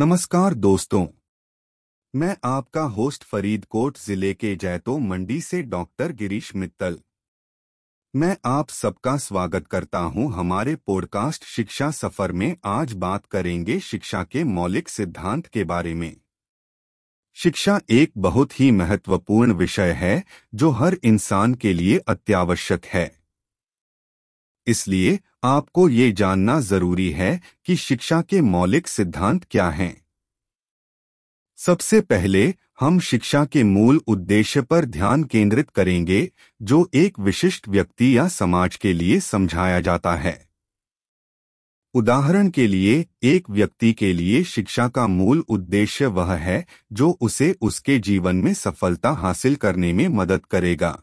नमस्कार दोस्तों। मैं आपका होस्ट फरीदकोट ज़िले के जैतो मंडी से डॉक्टर गिरीश मित्तल। मैं आप सबका स्वागत करता हूँ हमारे पॉडकास्ट शिक्षा सफ़र में आज बात करेंगे शिक्षा के मौलिक सिद्धांत के बारे में। शिक्षा एक बहुत ही महत्वपूर्ण विषय है जो हर इंसान के लिए अत्यावश्यक है। इसलिए आपको ये जानना ज़रूरी है कि शिक्षा के मौलिक सिद्धांत क्या हैं। सबसे पहले हम शिक्षा के मूल उद्देश्य पर ध्यान केंद्रित करेंगे, जो एक विशिष्ट व्यक्ति या समाज के लिए समझाया जाता है। उदाहरण के लिए, एक व्यक्ति के लिए शिक्षा का मूल उद्देश्य वह है, जो उसे उसके जीवन में सफलता हासिल करने में मदद करेगा।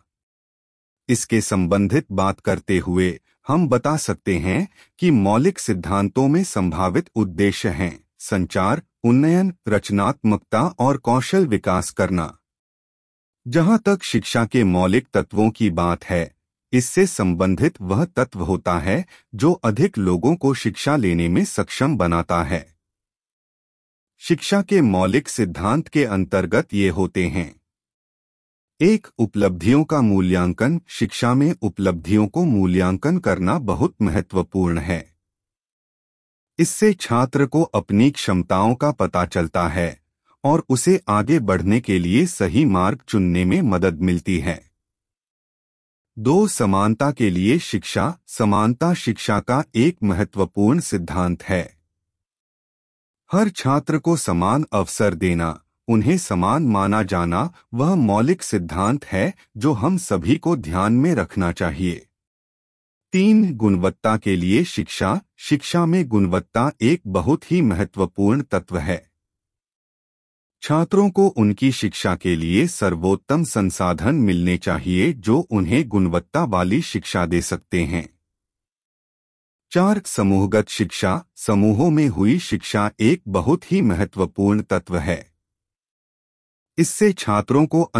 इसके संबंधित बात करते हुए हम बता सकते हैं कि मौलिक सिद्धांतों में संभावित उद्देश्य हैं, संचार, उन्नयन, रचनात्मकता और कौशल विकास करना। जहाँ तक शिक्षा के मौलिक तत्वों की बात है, इससे संबंधित वह तत्व होता है जो अधिक लोगों को शिक्षा लेने में सक्षम बनाता है। शिक्षा के मौलिक सिद्धांत के अंतर्गत ये होते हैं। एक, उपलब्धियों का मूल्यांकन। शिक्षा में उपलब्धियों को मूल्यांकन करना बहुत महत्वपूर्ण है। इससे छात्र को अपनी क्षमताओं का पता चलता है और उसे आगे बढ़ने के लिए सही मार्ग चुनने में मदद मिलती है। दो, समानता के लिए शिक्षा। समानता शिक्षा का एक महत्वपूर्ण सिद्धांत है। हर छात्र को समान अवसर देना। उन्हें समान माना जाना वह मौलिक सिद्धांत है जो हम सभी को ध्यान में रखना चाहिए। तीन, गुणवत्ता के लिए शिक्षा। शिक्षा में गुणवत्ता एक बहुत ही महत्वपूर्ण तत्व है। छात्रों को उनकी शिक्षा के लिए सर्वोत्तम संसाधन मिलने चाहिए जो उन्हें गुणवत्ता वाली शिक्षा दे सकते हैं। चार, समूहगत शिक्षा। समूहों में हुई शिक्षा एक बहुत ही महत्वपूर्ण तत्व है। इससे छात्रों को